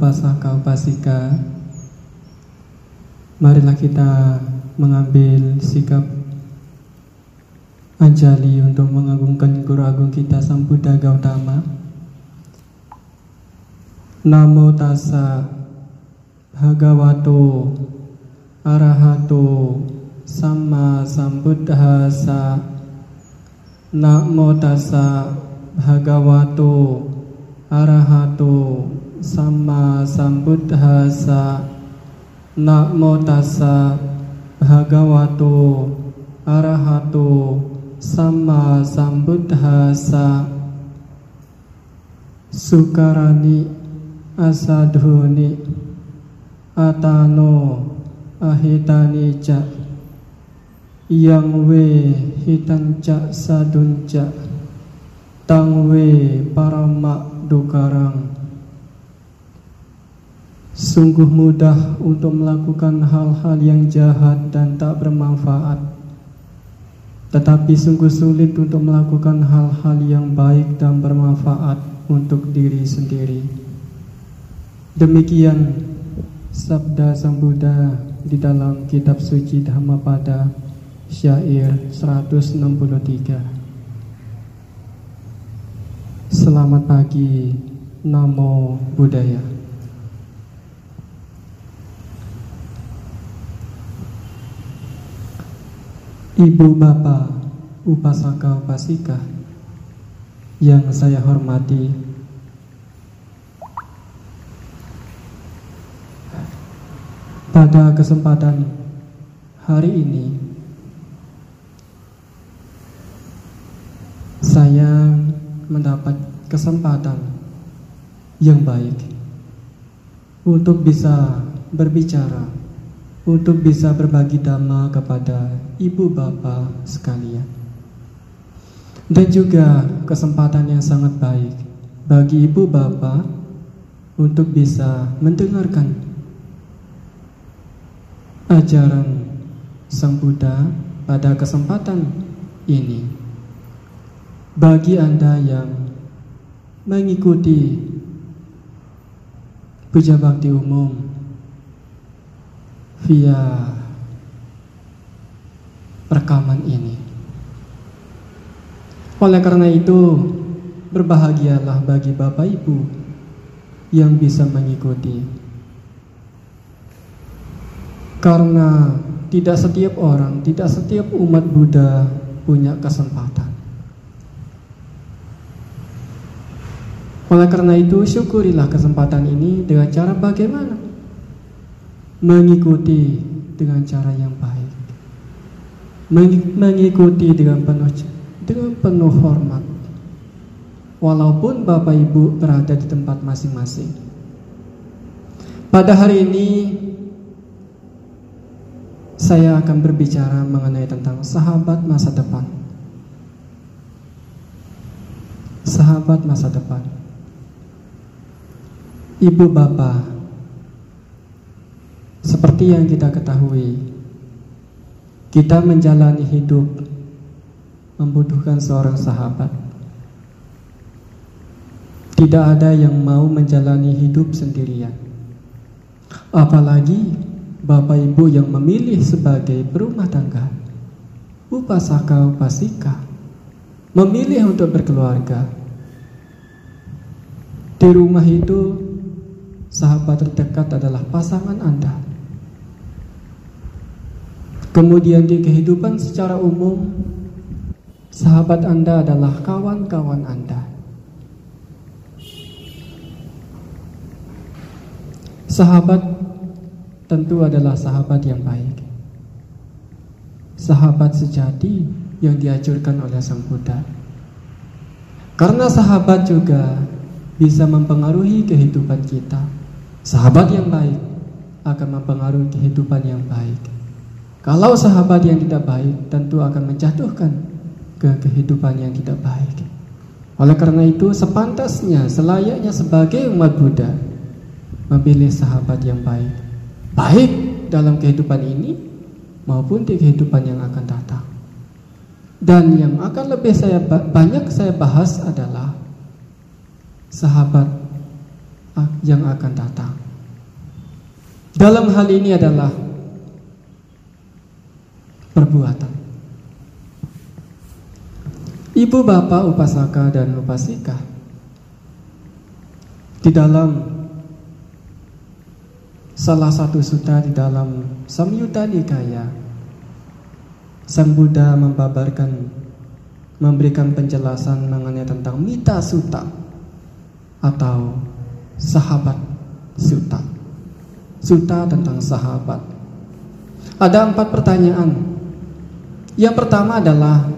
Upasaka Upasika Marilah kita mengambil sikap Anjali untuk mengagungkan Guru Agung kita Sang Buddha Gautama. Namo tassa Bhagavato Arahato Sama Sambuddhasa. Namo tassa Bhagavato Arahato Sama Sambuddhasa Namo tassa Bhagavato Arahato. Sama Sambuddhasa Sukarani Asadhuni Atano Ahitani Ca. Yang we hitan ca sadun ca. Tang we paramak dukarang Sungguh mudah untuk melakukan hal-hal yang jahat dan tak bermanfaat tetapi sungguh sulit untuk melakukan hal-hal yang baik dan bermanfaat untuk diri sendiri. Demikian sabda Sang Buddha di dalam kitab suci Dhammapada syair 163. Selamat pagi, Namo Buddhaya. Ibu Bapak Upasaka Upasika yang saya hormati. Pada kesempatan hari ini saya mendapat kesempatan yang baik untuk bisa berbicara untuk bisa berbagi dhamma kepada ibu bapak sekalian. Dan juga kesempatan yang sangat baik bagi ibu bapak untuk bisa mendengarkan ajaran Sang Buddha pada kesempatan ini. Bagi Anda yang mengikuti puja bakti umum via rekaman ini. Oleh karena itu, berbahagialah bagi Bapak Ibu yang bisa mengikuti. Karena tidak setiap orang, tidak setiap umat Buddha punya kesempatan. Oleh karena itu, syukurilah kesempatan ini dengan cara bagaimana? Mengikuti dengan cara yang baik, mengikuti dengan penuh dengan penuh hormat, walaupun bapak ibu berada di tempat masing-masing. Pada hari ini saya akan berbicara mengenai tentang sahabat masa depan. Sahabat masa depan. Ibu bapak seperti yang kita ketahui, kita menjalani hidup membutuhkan seorang sahabat. Tidak ada yang mau menjalani hidup sendirian. Apalagi Bapak Ibu yang memilih sebagai berumah tangga, upasaka upasika, memilih untuk berkeluarga. Di rumah itu, sahabat terdekat adalah pasangan Anda Kemudian di kehidupan secara umum, sahabat Anda adalah kawan-kawan Anda. Sahabat tentu adalah sahabat yang baik. Sahabat sejati yang diajarkan oleh Sang Buddha. Karena sahabat juga bisa mempengaruhi kehidupan kita. Sahabat yang baik akan mempengaruhi kehidupan yang baik. Kalau sahabat yang tidak baik tentu akan menjatuhkan ke kehidupan yang tidak baik. Oleh karena itu sepantasnya selayaknya sebagai umat Buddha memilih sahabat yang baik. Baik dalam kehidupan ini maupun di kehidupan yang akan datang. Dan yang akan lebih saya banyak saya bahas adalah sahabat yang akan datang. Dalam hal ini adalah perbuatan. Ibu bapak upasaka dan upasika di dalam salah satu suta di dalam Samyutta Nikaya Sang Buddha membabarkan memberikan penjelasan mengenai tentang mita suta atau sahabat suta. Suta tentang sahabat. Ada empat pertanyaan. Yang pertama adalah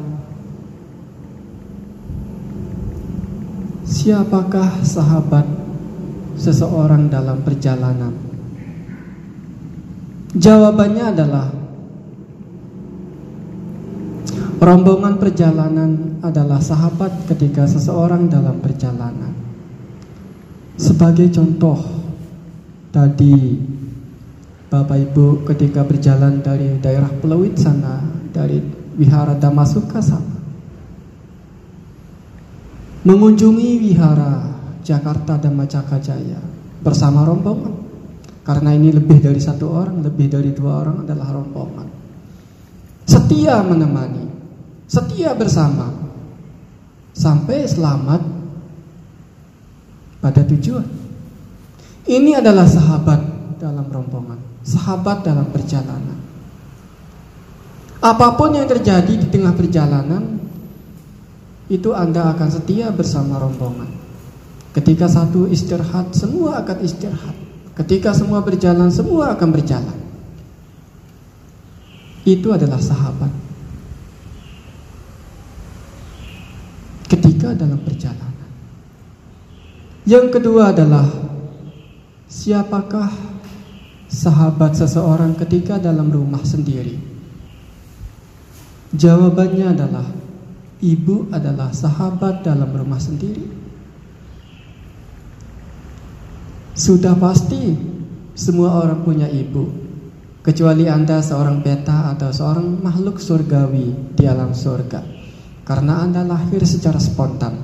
siapakah sahabat seseorang dalam perjalanan? Jawabannya adalah rombongan perjalanan adalah sahabat ketika seseorang dalam perjalanan. Sebagai contoh, tadi Bapak Ibu ketika berjalan dari daerah Pelawit sana, dari Wihara Damasuka sana, mengunjungi Wihara Jakarta Damacaka Jaya bersama rombongan. Karena ini lebih dari satu orang, lebih dari dua orang adalah rombongan. Setia menemani, setia bersama, sampai selamat pada tujuan. Ini adalah sahabat dalam rombongan, sahabat dalam perjalanan. Apa pun yang terjadi di tengah perjalanan, itu Anda akan setia bersama rombongan. Ketika satu istirahat, semua akan istirahat. Ketika semua berjalan, semua akan berjalan. Itu adalah sahabat. Ketika dalam perjalanan. Yang kedua adalah siapakah sahabat seseorang ketika dalam rumah sendiri? Jawabannya adalah ibu adalah sahabat dalam rumah sendiri. Sudah pasti semua orang punya ibu Kecuali anda seorang beta atau seorang makhluk surgawi di alam surga Karena anda lahir secara spontan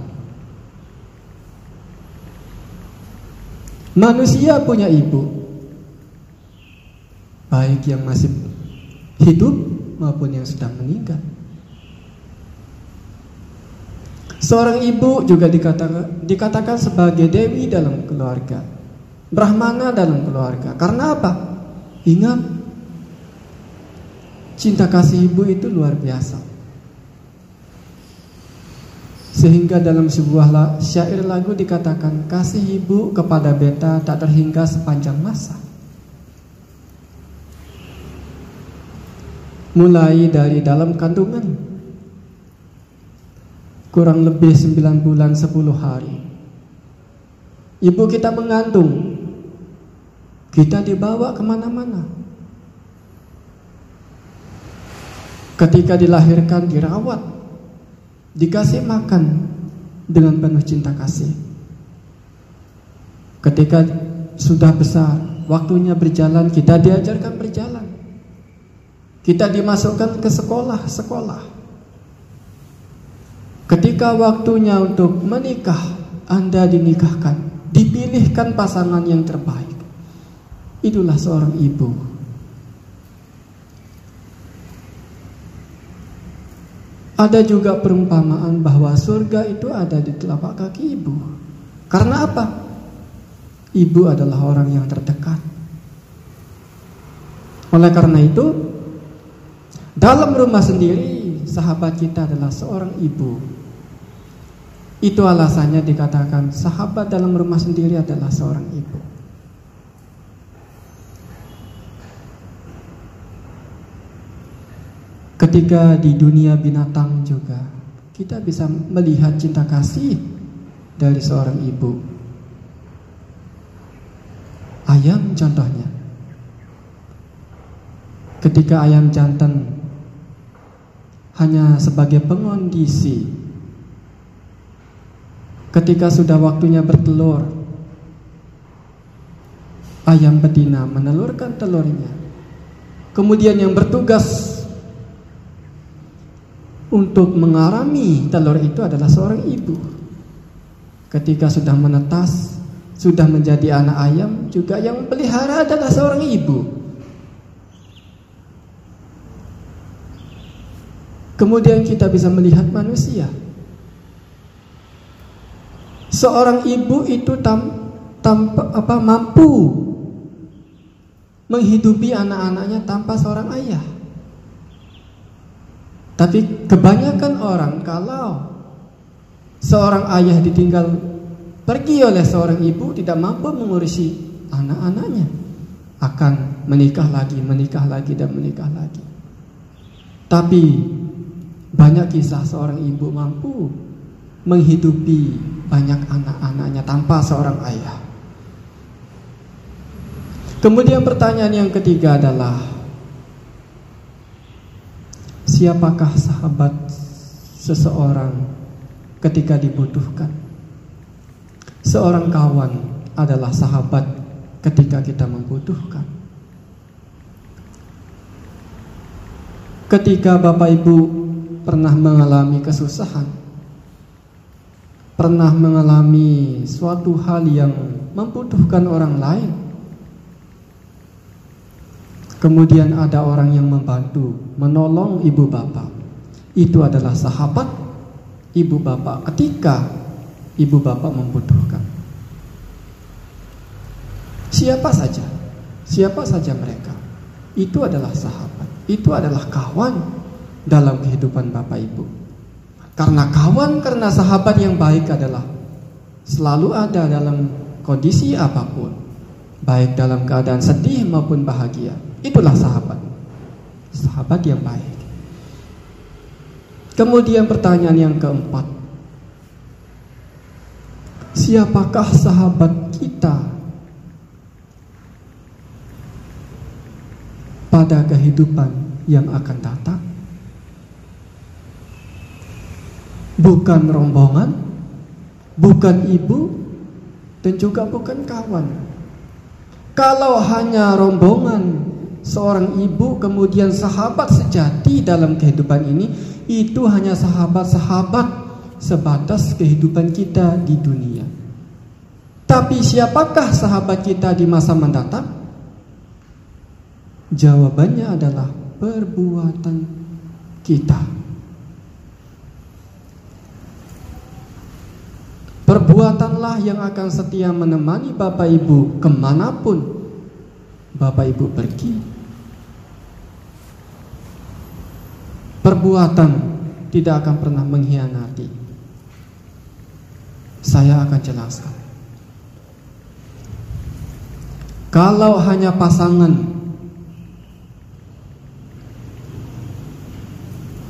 Manusia punya ibu Baik yang masih hidup maupun yang sudah meninggal Seorang ibu juga dikatakan, dikatakan sebagai dewi dalam keluarga Brahmana dalam keluarga. Karena apa? Ingat, cinta kasih ibu itu luar biasa. Sehingga dalam sebuah syair lagu dikatakan kasih ibu kepada beta tak terhingga sepanjang masa. Mulai dari dalam kandungan kurang lebih 9 bulan 10 hari. Ibu kita mengandung kita dibawa ke mana-mana. Ketika dilahirkan dirawat, dikasih makan dengan penuh cinta kasih. Ketika sudah besar, waktunya berjalan, kita diajarkan berjalan. Kita dimasukkan ke sekolah-sekolah. Ketika waktunya untuk menikah, Anda dinikahkan, dipilihkan pasangan yang terbaik. Itulah seorang ibu. Ada juga perumpamaan bahwa surga itu ada di telapak kaki ibu. Karena apa? Ibu adalah orang yang terdekat. Oleh karena itu, dalam rumah sendiri, sahabat kita adalah seorang ibu. Itu alasannya dikatakan sahabat dalam rumah sendiri adalah seorang ibu. Ketika di dunia binatang juga kita bisa melihat cinta kasih dari seorang ibu. Ayam contohnya. Ketika ayam jantan hanya sebagai pengondisi ketika sudah waktunya bertelur ayam betina menelurkan telurnya kemudian yang bertugas untuk mengarami telur itu adalah seorang ibu. ketika sudah menetas, sudah menjadi anak ayam, juga yang pelihara adalah seorang ibu. Kemudian kita bisa melihat manusia. Seorang ibu itu tam, tanpa apa mampu menghidupi anak-anaknya tanpa seorang ayah. Tapi kebanyakan orang kalau seorang ayah ditinggal pergi oleh seorang ibu tidak mampu mengurusi anak-anaknya akan menikah lagi, menikah lagi dan menikah lagi. Tapi banyak kisah seorang ibu mampu menghidupi banyak anak-anaknya tanpa seorang ayah. Kemudian pertanyaan yang ketiga adalah Siapakah sahabat seseorang ketika dibutuhkan? Seorang kawan adalah sahabat ketika kita membutuhkan. Ketika Bapak Ibu pernah mengalami kesusahan, pernah mengalami suatu hal yang membutuhkan orang lain, Kemudian ada orang yang membantu, menolong ibu bapak. Itu adalah sahabat ibu bapak ketika ibu bapak membutuhkan. Siapa saja, siapa saja mereka, itu adalah sahabat, itu adalah kawan dalam kehidupan bapak ibu. Karena kawan, karena sahabat yang baik adalah selalu ada dalam kondisi apa pun, baik dalam keadaan sedih maupun bahagia Itulah sahabat. Sahabat yang baik. Kemudian pertanyaan yang keempat. Siapakah sahabat kita pada kehidupan yang akan datang? Bukan rombongan, bukan ibu, dan juga bukan kawan. Kalau hanya rombongan seorang ibu kemudian sahabat sejati dalam kehidupan ini itu hanya sahabat-sahabat sebatas kehidupan kita di dunia. Tapi siapakah sahabat kita di masa mendatang? Jawabannya adalah perbuatan kita. Perbuatanlah yang akan setia menemani Bapak Ibu ke mana pun Bapak Ibu pergi. perbuatan tidak akan pernah mengkhianati. Saya akan jelaskan. Kalau hanya pasangan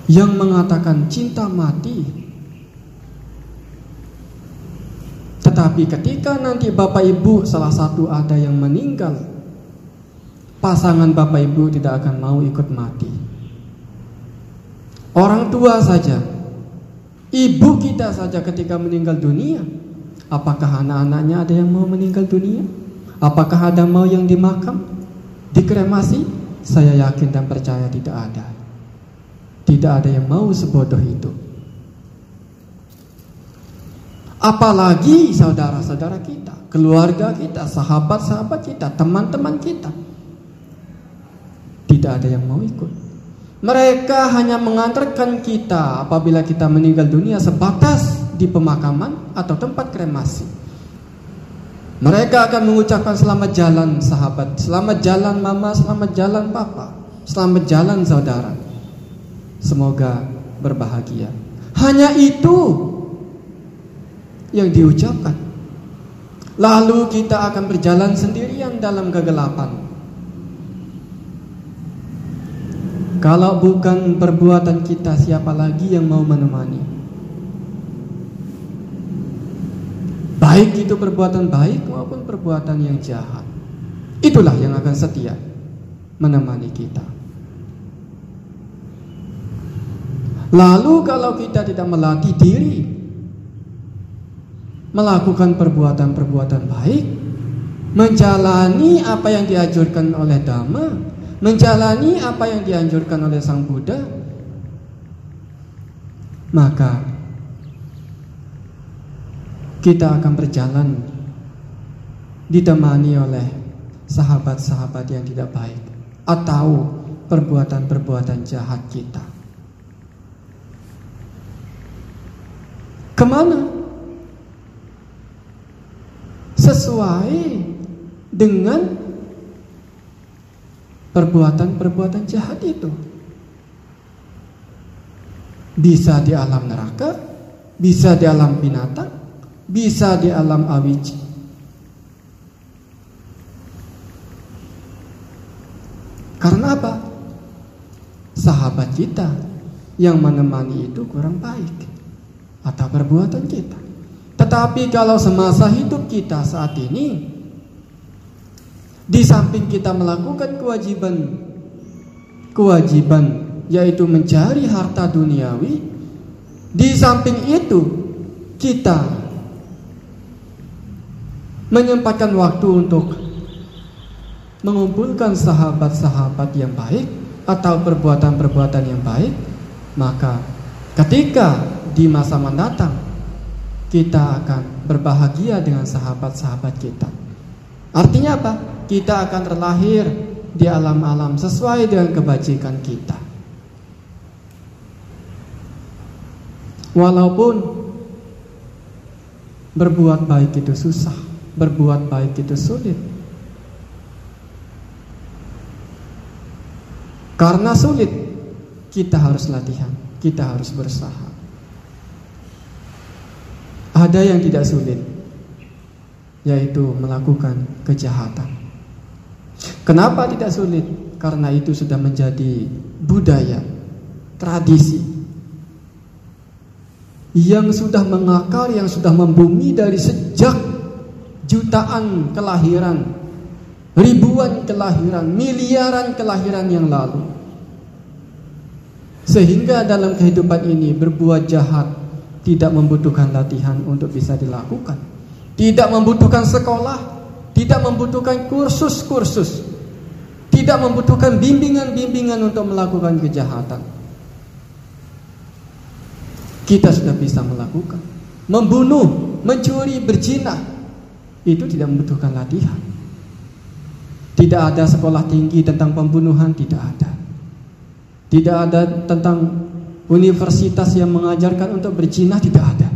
yang mengatakan cinta mati, tetapi ketika nanti Bapak Ibu salah satu ada yang meninggal, pasangan Bapak Ibu tidak akan mau ikut mati. Orang tua saja, ibu kita saja ketika meninggal dunia, apakah anak-anaknya ada yang mau meninggal dunia? Apakah ada mau yang dimakam, dikremasi? Saya yakin dan percaya tidak ada. Tidak ada yang mau sebodoh itu. Apalagi saudara-saudara kita, keluarga kita, sahabat-sahabat kita, teman-teman kita. Tidak ada yang mau ikut. Mereka hanya mengantarkan kita apabila kita meninggal dunia sebatas di pemakaman atau tempat kremasi. Mereka akan mengucapkan selamat jalan sahabat, selamat jalan mama, selamat jalan papa, selamat jalan saudara. Semoga berbahagia. Hanya itu yang diucapkan. Lalu kita akan berjalan sendirian dalam kegelapan Kalau bukan perbuatan kita, siapa lagi yang mau menemani? Baik itu perbuatan baik maupun perbuatan yang jahat. Itulah yang akan setia menemani kita. Lalu kalau kita tidak melatih diri melakukan perbuatan-perbuatan baik, menjalani apa yang diajurkan oleh Dhamma, menjalani apa yang dianjurkan oleh Sang Buddha, maka kita akan berjalan ditemani oleh sahabat-sahabat yang tidak baik atau perbuatan-perbuatan jahat kita. Ke mana? Sesuai dengan perbuatan-perbuatan jahat itu. Bisa di alam neraka, bisa di alam binatang, bisa di alam awiji. Karena apa? Sahabat kita yang menemani itu kurang baik atau perbuatan kita. Tetapi kalau semasa hidup kita saat ini di samping kita melakukan kewajiban kewajiban yaitu mencari harta duniawi, di samping itu kita menyempatkan waktu untuk mengumpulkan sahabat-sahabat yang baik atau perbuatan-perbuatan yang baik, maka ketika di masa mendatang kita akan berbahagia dengan sahabat-sahabat kita. Artinya apa? Kita akan terlahir di alam-alam sesuai dengan kebajikan kita. Walaupun berbuat baik itu susah, berbuat baik itu sulit. Karena sulit, kita harus latihan, kita harus berusaha. Ada yang tidak sulit, yaitu melakukan kejahatan. Kenapa tidak sulit? Karena itu sudah menjadi budaya, tradisi yang sudah mengakar, yang sudah membumi dari sejak jutaan kelahiran ribuan kelahiran, miliaran kelahiran yang lalu. Sehingga dalam kehidupan ini berbuat jahat tidak membutuhkan latihan untuk bisa dilakukan. Tidak membutuhkan sekolah, tidak membutuhkan kursus-kursus. Tidak membutuhkan bimbingan-bimbingan untuk melakukan kejahatan. Kita sudah bisa melakukan. Membunuh, mencuri, berzina. Itu tidak membutuhkan latihan. Tidak ada sekolah tinggi tentang pembunuhan, tidak ada. Tidak ada tentang universitas yang mengajarkan untuk berzina, tidak ada.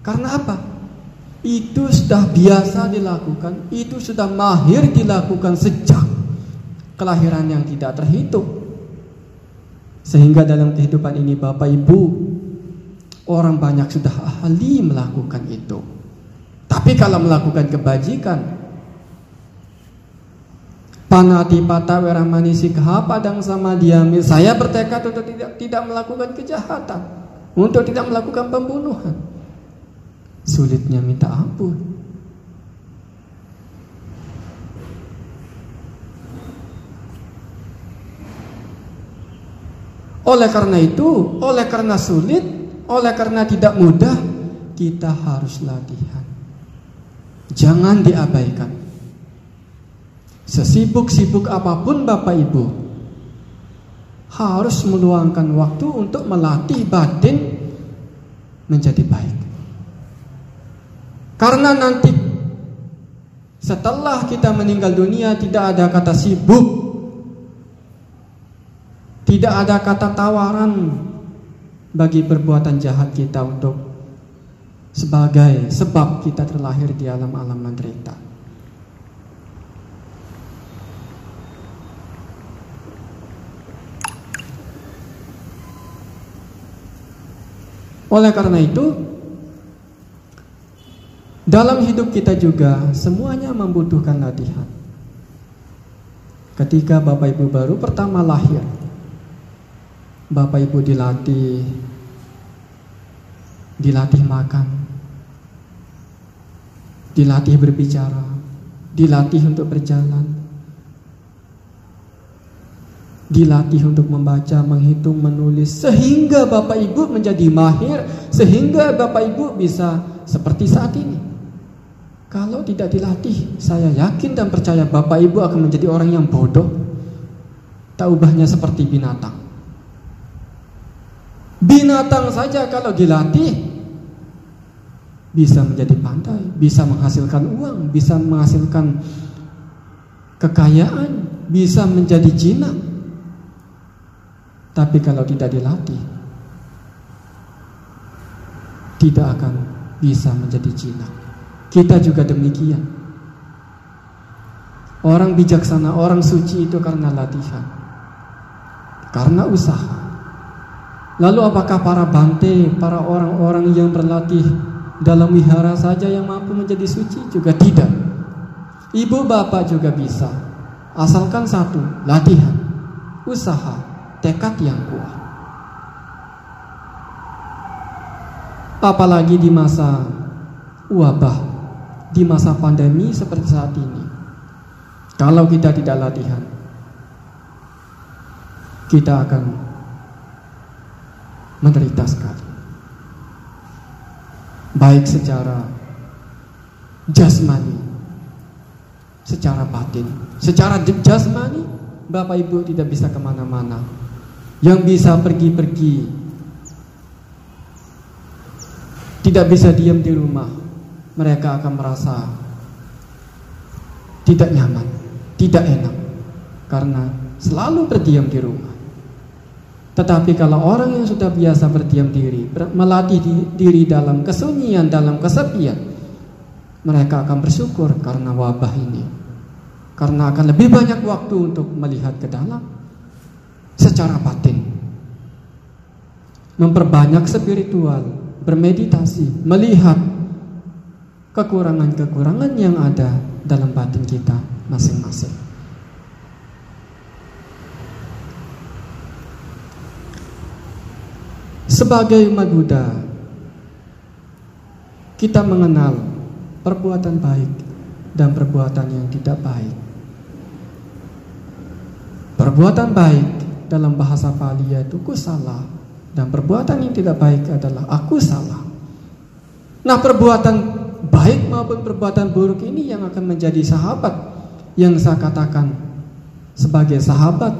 Karena apa? Itu sudah biasa dilakukan, itu sudah mahir dilakukan sejak kelahiran yang tidak terhitung. Sehingga dalam kehidupan ini Bapak Ibu, orang banyak sudah ahli melakukan itu. Tapi kalau melakukan kebajikan, Panati pata weramani sikha padang sama diamil. Saya bertekad untuk tidak tidak melakukan kejahatan, untuk tidak melakukan pembunuhan. Sulitnya minta ampun. Oleh karena itu, oleh karena sulit, oleh karena tidak mudah, kita harus latihan. Jangan diabaikan. Sesibuk-sibuk apa pun Bapak Ibu harus meluangkan waktu untuk melatih batin menjadi baik. Karena nanti setelah kita meninggal dunia tidak ada kata sibuk. Tidak ada kata tawaran bagi perbuatan jahat kita untuk sebagai sebab kita terlahir di alam-alam menderita. Oleh karena itu, dalam hidup kita juga semuanya membutuhkan latihan. Ketika Bapak Ibu baru pertama lahir, Bapak Ibu dilatih dilatih makan, dilatih berbicara, dilatih untuk berjalan, dilatih untuk membaca, menghitung, menulis sehingga Bapak Ibu menjadi mahir, sehingga Bapak Ibu bisa seperti saat ini. Kalau tidak dilatih, saya yakin dan percaya Bapak Ibu akan menjadi orang yang bodoh. Tak ubahnya seperti binatang. Binatang saja kalau dilatih bisa menjadi pandai, bisa menghasilkan uang, bisa menghasilkan kekayaan, bisa menjadi jinak. Tapi kalau tidak dilatih, tidak akan bisa menjadi jinak. Kita juga demikian. Orang bijaksana, orang suci itu karena latihan. Karena usaha. Lalu apakah para bante, para orang-orang yang berlatih dalam wihara saja yang mampu menjadi suci? Juga tidak. Ibu bapak juga bisa. Asalkan satu, latihan, usaha, tekad yang kuat. Apalagi di masa wabah, di masa pandemi seperti saat ini. Kalau kita tidak latihan, kita akan menderita sekali. Baik secara jasmani, secara batin. Secara jasmani, Bapak Ibu tidak bisa ke mana-mana. Yang bisa pergi-pergi, tidak bisa diam di rumah, mereka akan merasa tidak nyaman, tidak enak, karena selalu berdiam di rumah. Tetapi kalau orang yang sudah biasa berdiam diri, melatih diri dalam kesunyian, dalam kesepian, mereka akan bersyukur karena wabah ini. Karena akan lebih banyak waktu untuk melihat ke dalam secara batin. Memperbanyak spiritual, bermeditasi, melihat kekurangan-kekurangan yang ada dalam batin kita masing-masing. Sebagai umat Buddha, kita mengenal perbuatan baik dan perbuatan yang tidak baik. Perbuatan baik dalam bahasa Pali yaitu kusala dan perbuatan yang tidak baik adalah aku salah. Nah, perbuatan baik maupun perbuatan buruk ini yang akan menjadi sahabat yang saya katakan sebagai sahabat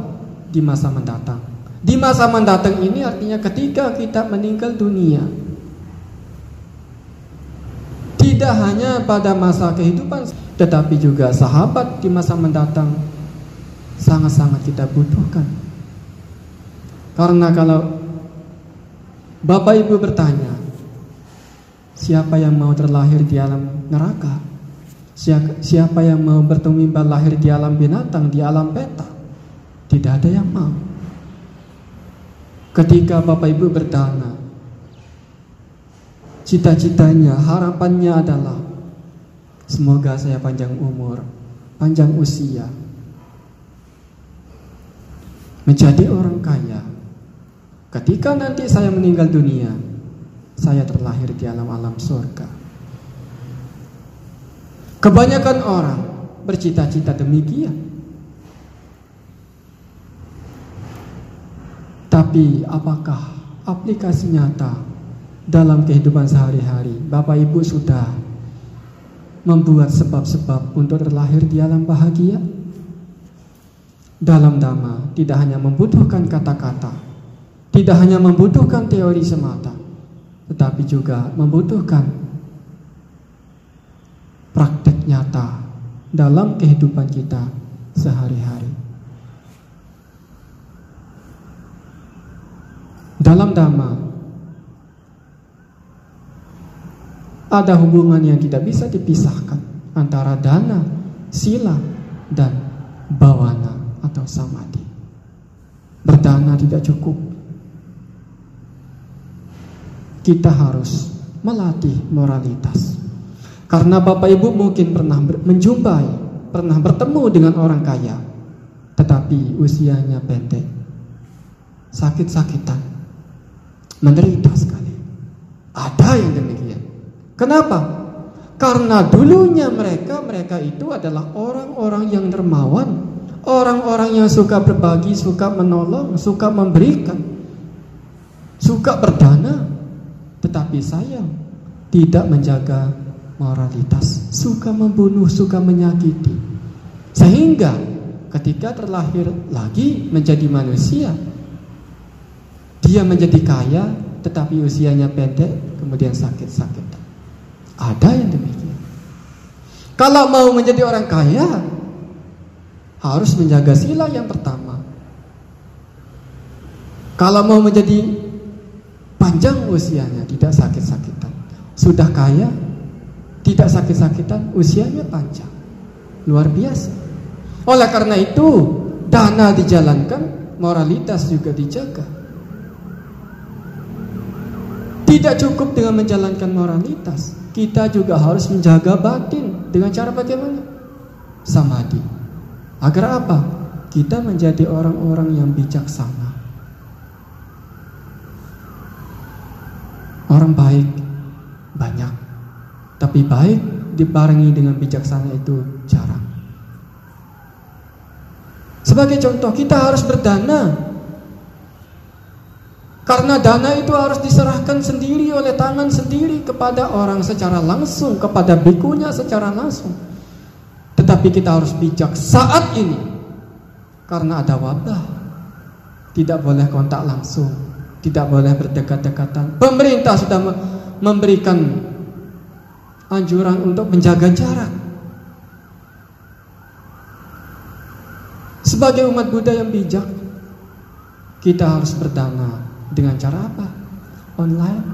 di masa mendatang. Di masa mendatang ini artinya ketika kita meninggal dunia. Tidak hanya pada masa kehidupan, tetapi juga sahabat di masa mendatang sangat-sangat kita butuhkan. Karena kalau Bapak Ibu bertanya, siapa yang mau terlahir di alam neraka? Siapa yang mau bertemu lahir di alam binatang, di alam peta? Tidak ada yang mau. Ketika Bapak Ibu bertanya, cita-citanya, harapannya adalah semoga saya panjang umur, panjang usia, menjadi orang kaya. Ketika nanti saya meninggal dunia, saya terlahir di alam-alam surga. Kebanyakan orang bercita-cita demikian. Tapi apakah aplikasi nyata dalam kehidupan sehari-hari Bapak Ibu sudah membuat sebab-sebab untuk terlahir di alam bahagia? Dalam dhamma tidak hanya membutuhkan kata-kata, tidak hanya membutuhkan teori semata, tetapi juga membutuhkan praktek nyata dalam kehidupan kita sehari-hari. Dalam dhamma ada hubungan yang tidak bisa dipisahkan antara dana, sila, dan bawana atau samadhi. Berdana tidak cukup. Kita harus melatih moralitas. Karena Bapak Ibu mungkin pernah menjumpai, pernah bertemu dengan orang kaya, tetapi usianya pendek, sakit-sakitan, menderita sekali. Ada yang demikian. Kenapa? Karena dulunya mereka mereka itu adalah orang-orang yang dermawan, orang-orang yang suka berbagi, suka menolong, suka memberikan, suka berdana, tetapi sayang tidak menjaga moralitas, suka membunuh, suka menyakiti. Sehingga ketika terlahir lagi menjadi manusia, dia menjadi kaya tetapi usianya pendek kemudian sakit-sakit. Ada yang demikian. Kalau mau menjadi orang kaya, harus menjaga sila yang pertama. Kalau mau menjadi panjang usianya, tidak sakit-sakitan. Sudah kaya, tidak sakit-sakitan, usianya panjang. Luar biasa. Oleh karena itu, dana dijalankan, moralitas juga dijaga. Tidak cukup dengan menjalankan moralitas, kita juga harus menjaga batin dengan cara bagaimana? Samadhi. Agar apa? Kita menjadi orang-orang yang bijaksana. Orang baik banyak, tapi baik dibarengi dengan bijaksana itu jarang. Sebagai contoh, kita harus berdana karena dana itu harus diserahkan sendiri oleh tangan sendiri kepada orang secara langsung, kepada bikunya secara langsung. Tetapi kita harus bijak saat ini. Karena ada wabah. Tidak boleh kontak langsung, tidak boleh berdekat-dekatan. Pemerintah sudah memberikan anjuran untuk menjaga jarak. Sebagai umat Buddha yang bijak, kita harus berdana dengan cara apa? Online.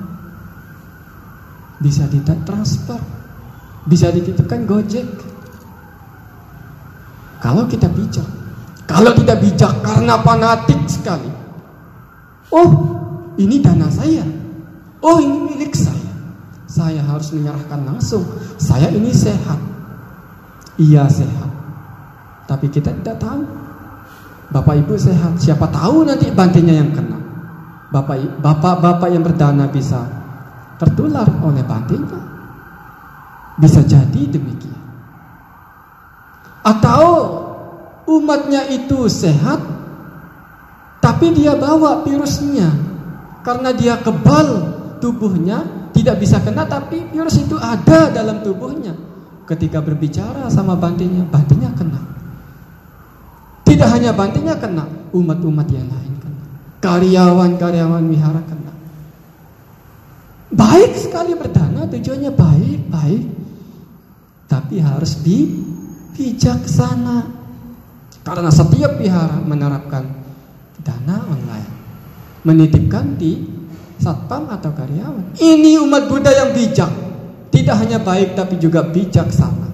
Bisa ditransfer. Bisa dititipkan Gojek. Kalau kita bijak. Kalau tidak bijak karena fanatik sekali. Oh, ini dana saya. Oh, ini milik saya. Saya harus menyerahkan langsung. Saya ini sehat. Iya sehat. Tapi kita tidak tahu. Bapak Ibu sehat. Siapa tahu nanti bantinya yang kena bapak-bapak yang berdana bisa tertular oleh batinnya. Bisa jadi demikian. Atau umatnya itu sehat, tapi dia bawa virusnya karena dia kebal tubuhnya tidak bisa kena, tapi virus itu ada dalam tubuhnya. Ketika berbicara sama bantinya, bantinya kena. Tidak hanya bantinya kena, umat-umat yang lain karyawan-karyawan wihara kena. Baik sekali berdana, tujuannya baik, baik. Tapi harus bi bijaksana. Karena setiap wihara menerapkan dana online. Menitipkan di satpam atau karyawan. Ini umat Buddha yang bijak. Tidak hanya baik tapi juga bijaksana.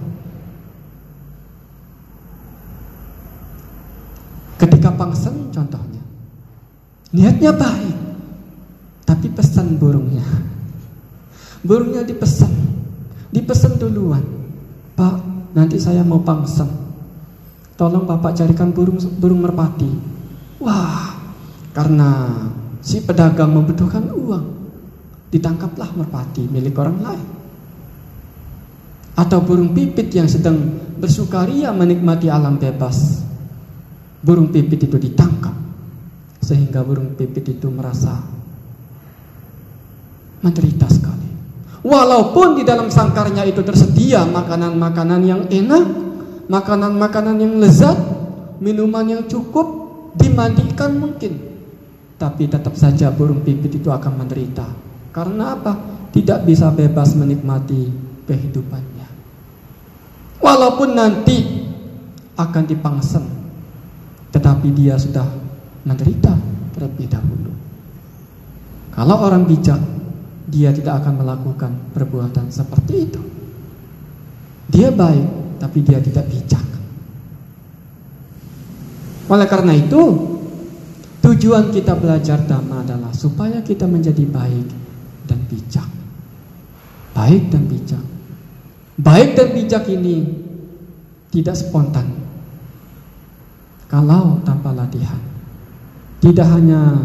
Ketika pangsen contohnya Niatnya baik, tapi pesan burungnya. Burungnya dipesan, dipesan duluan. Pak, nanti saya mau pangsen. Tolong bapak carikan burung burung merpati. Wah, karena si pedagang membutuhkan uang, ditangkaplah merpati milik orang lain. Atau burung pipit yang sedang bersukaria menikmati alam bebas. Burung pipit itu ditangkap sehingga burung pipit itu merasa menderita sekali. Walaupun di dalam sangkarnya itu tersedia makanan-makanan yang enak, makanan-makanan yang lezat, minuman yang cukup, dimandikan mungkin. Tapi tetap saja burung pipit itu akan menderita. Karena apa? Tidak bisa bebas menikmati kehidupannya. Walaupun nanti akan dipangsen, tetapi dia sudah menderita terlebih dahulu. Kalau orang bijak, dia tidak akan melakukan perbuatan seperti itu. Dia baik, tapi dia tidak bijak. Oleh karena itu, tujuan kita belajar dhamma adalah supaya kita menjadi baik dan bijak. Baik dan bijak. Baik dan bijak ini tidak spontan. Kalau tanpa latihan. Tidak hanya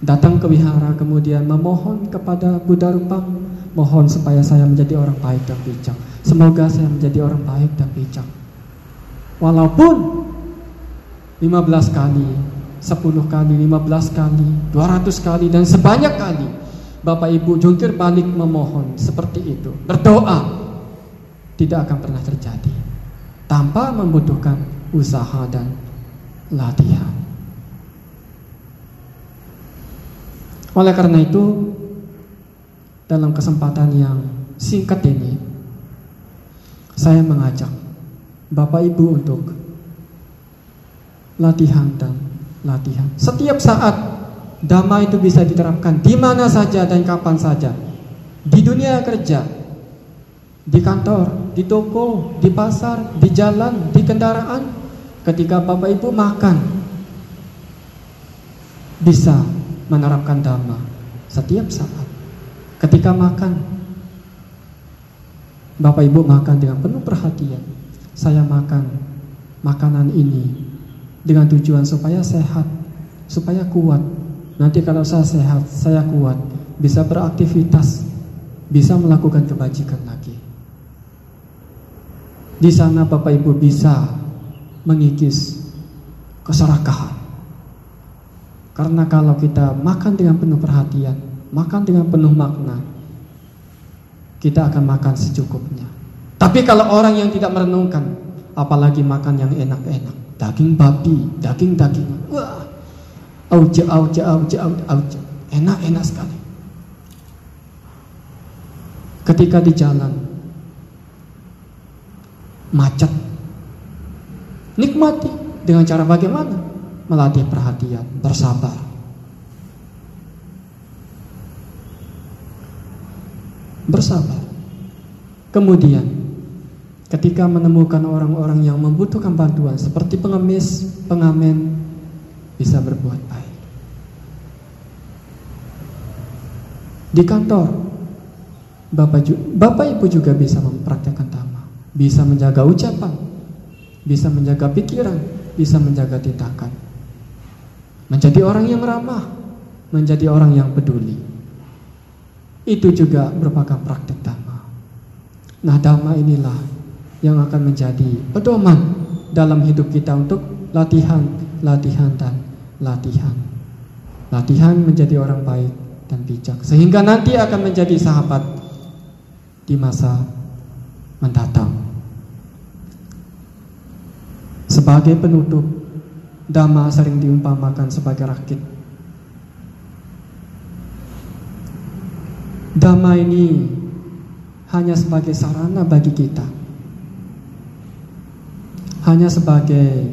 datang ke wihara kemudian memohon kepada Buddha Rupang, mohon supaya saya menjadi orang baik dan bijak. Semoga saya menjadi orang baik dan bijak. Walaupun 15 kali, 10 kali, 15 kali, 200 kali dan sebanyak kali Bapak Ibu jungkir balik memohon seperti itu, berdoa tidak akan pernah terjadi tanpa membutuhkan usaha dan latihan. Oleh karena itu, dalam kesempatan yang singkat ini saya mengajak Bapak Ibu untuk latihan dan latihan. Setiap saat damai itu bisa diterapkan di mana saja dan kapan saja. Di dunia kerja, di kantor, di toko, di pasar, di jalan, di kendaraan, ketika Bapak Ibu makan bisa menerapkan dhamma setiap saat. Ketika makan Bapak Ibu makan dengan penuh perhatian. Saya makan makanan ini dengan tujuan supaya sehat, supaya kuat. Nanti kalau saya sehat, saya kuat, bisa beraktivitas, bisa melakukan kebajikan lagi. Di sana Bapak Ibu bisa mengikis keserakahan. Karena kalau kita makan dengan penuh perhatian, makan dengan penuh makna, kita akan makan secukupnya. Tapi kalau orang yang tidak merenungkan, apalagi makan yang enak-enak, daging babi, daging-daging, wah, auja, auja, auja, auja, enak-enak sekali. Ketika di jalan, macet, nikmati dengan cara bagaimana? Melatih perhatian, bersabar. bersabar. Kemudian, ketika menemukan orang-orang yang membutuhkan bantuan seperti pengemis, pengamen, bisa berbuat baik. Di kantor, Bapak, Bapak Ibu juga bisa mempraktekkan dhamma, bisa menjaga ucapan, bisa menjaga pikiran, bisa menjaga tindakan. Menjadi orang yang ramah, menjadi orang yang peduli itu juga merupakan praktek dhamma. Nah, dhamma inilah yang akan menjadi pedoman dalam hidup kita untuk latihan, latihan dan latihan. Latihan menjadi orang baik dan bijak sehingga nanti akan menjadi sahabat di masa mendatang. Sebagai penutup, dhamma sering diumpamakan sebagai rakit Dhamma ini hanya sebagai sarana bagi kita. Hanya sebagai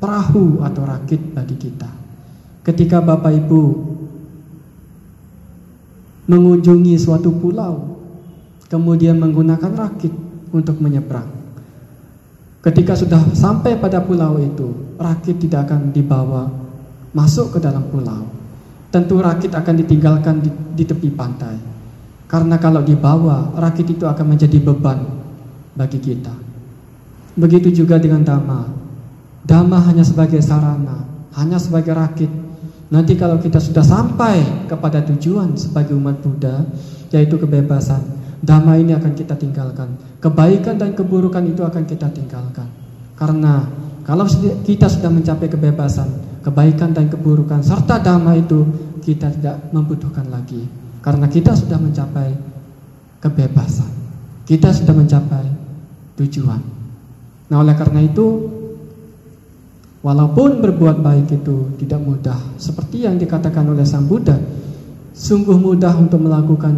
perahu atau rakit bagi kita. Ketika Bapak Ibu mengunjungi suatu pulau, kemudian menggunakan rakit untuk menyeberang. Ketika sudah sampai pada pulau itu, rakit tidak akan dibawa masuk ke dalam pulau tentu rakit akan ditinggalkan di, di tepi pantai. Karena kalau dibawa, rakit itu akan menjadi beban bagi kita. Begitu juga dengan dhamma. Dhamma hanya sebagai sarana, hanya sebagai rakit. Nanti kalau kita sudah sampai kepada tujuan sebagai umat Buddha, yaitu kebebasan, dhamma ini akan kita tinggalkan. Kebaikan dan keburukan itu akan kita tinggalkan. Karena kalau kita sudah mencapai kebebasan, kebaikan dan keburukan serta dhamma itu kita tidak membutuhkan lagi karena kita sudah mencapai kebebasan. Kita sudah mencapai tujuan. Nah, oleh karena itu walaupun berbuat baik itu tidak mudah seperti yang dikatakan oleh Sang Buddha, sungguh mudah untuk melakukan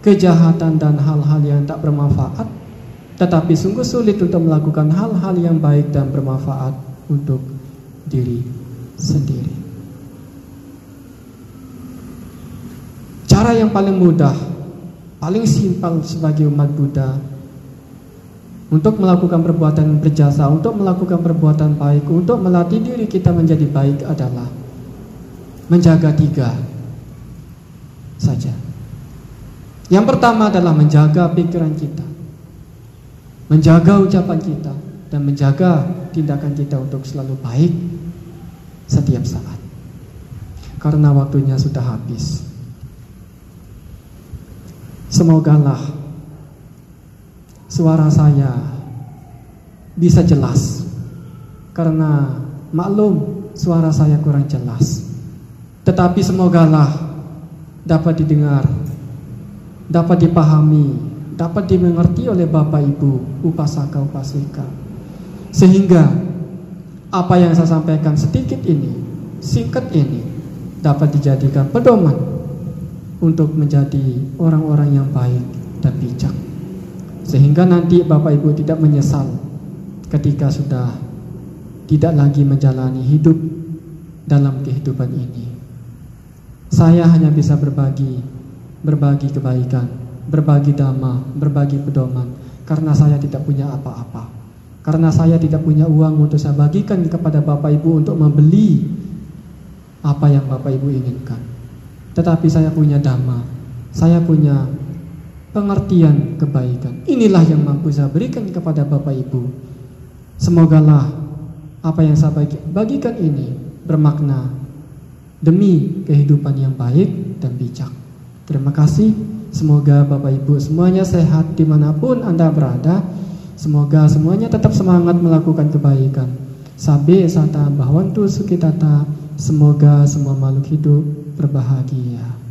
kejahatan dan hal-hal yang tak bermanfaat, tetapi sungguh sulit untuk melakukan hal-hal yang baik dan bermanfaat untuk diri sendiri. Cara yang paling mudah, paling simpel sebagai umat Buddha untuk melakukan perbuatan berjasa, untuk melakukan perbuatan baik, untuk melatih diri kita menjadi baik adalah menjaga tiga saja. Yang pertama adalah menjaga pikiran kita, menjaga ucapan kita, dan menjaga tindakan kita untuk selalu baik setiap saat. Karena waktunya sudah habis. Semogalah suara saya bisa jelas. Karena maklum suara saya kurang jelas. Tetapi semogalah dapat didengar, dapat dipahami, dapat dimengerti oleh Bapak Ibu upasaka upasika. Sehingga apa yang saya sampaikan sedikit ini, singkat ini dapat dijadikan pedoman untuk menjadi orang-orang yang baik dan bijak. Sehingga nanti Bapak Ibu tidak menyesal ketika sudah tidak lagi menjalani hidup dalam kehidupan ini. Saya hanya bisa berbagi, berbagi kebaikan, berbagi dhamma, berbagi pedoman, karena saya tidak punya apa-apa. Karena saya tidak punya uang untuk saya bagikan kepada Bapak Ibu untuk membeli apa yang Bapak Ibu inginkan. Tetapi saya punya dhamma, saya punya pengertian kebaikan. Inilah yang mampu saya berikan kepada Bapak Ibu. Semogalah apa yang saya bagikan ini bermakna demi kehidupan yang baik dan bijak. Terima kasih. Semoga Bapak Ibu semuanya sehat di mana pun Anda berada. Semoga semuanya tetap semangat melakukan kebaikan. Sabe sata bahwantu sukitata. Semoga semua makhluk hidup berbahagia.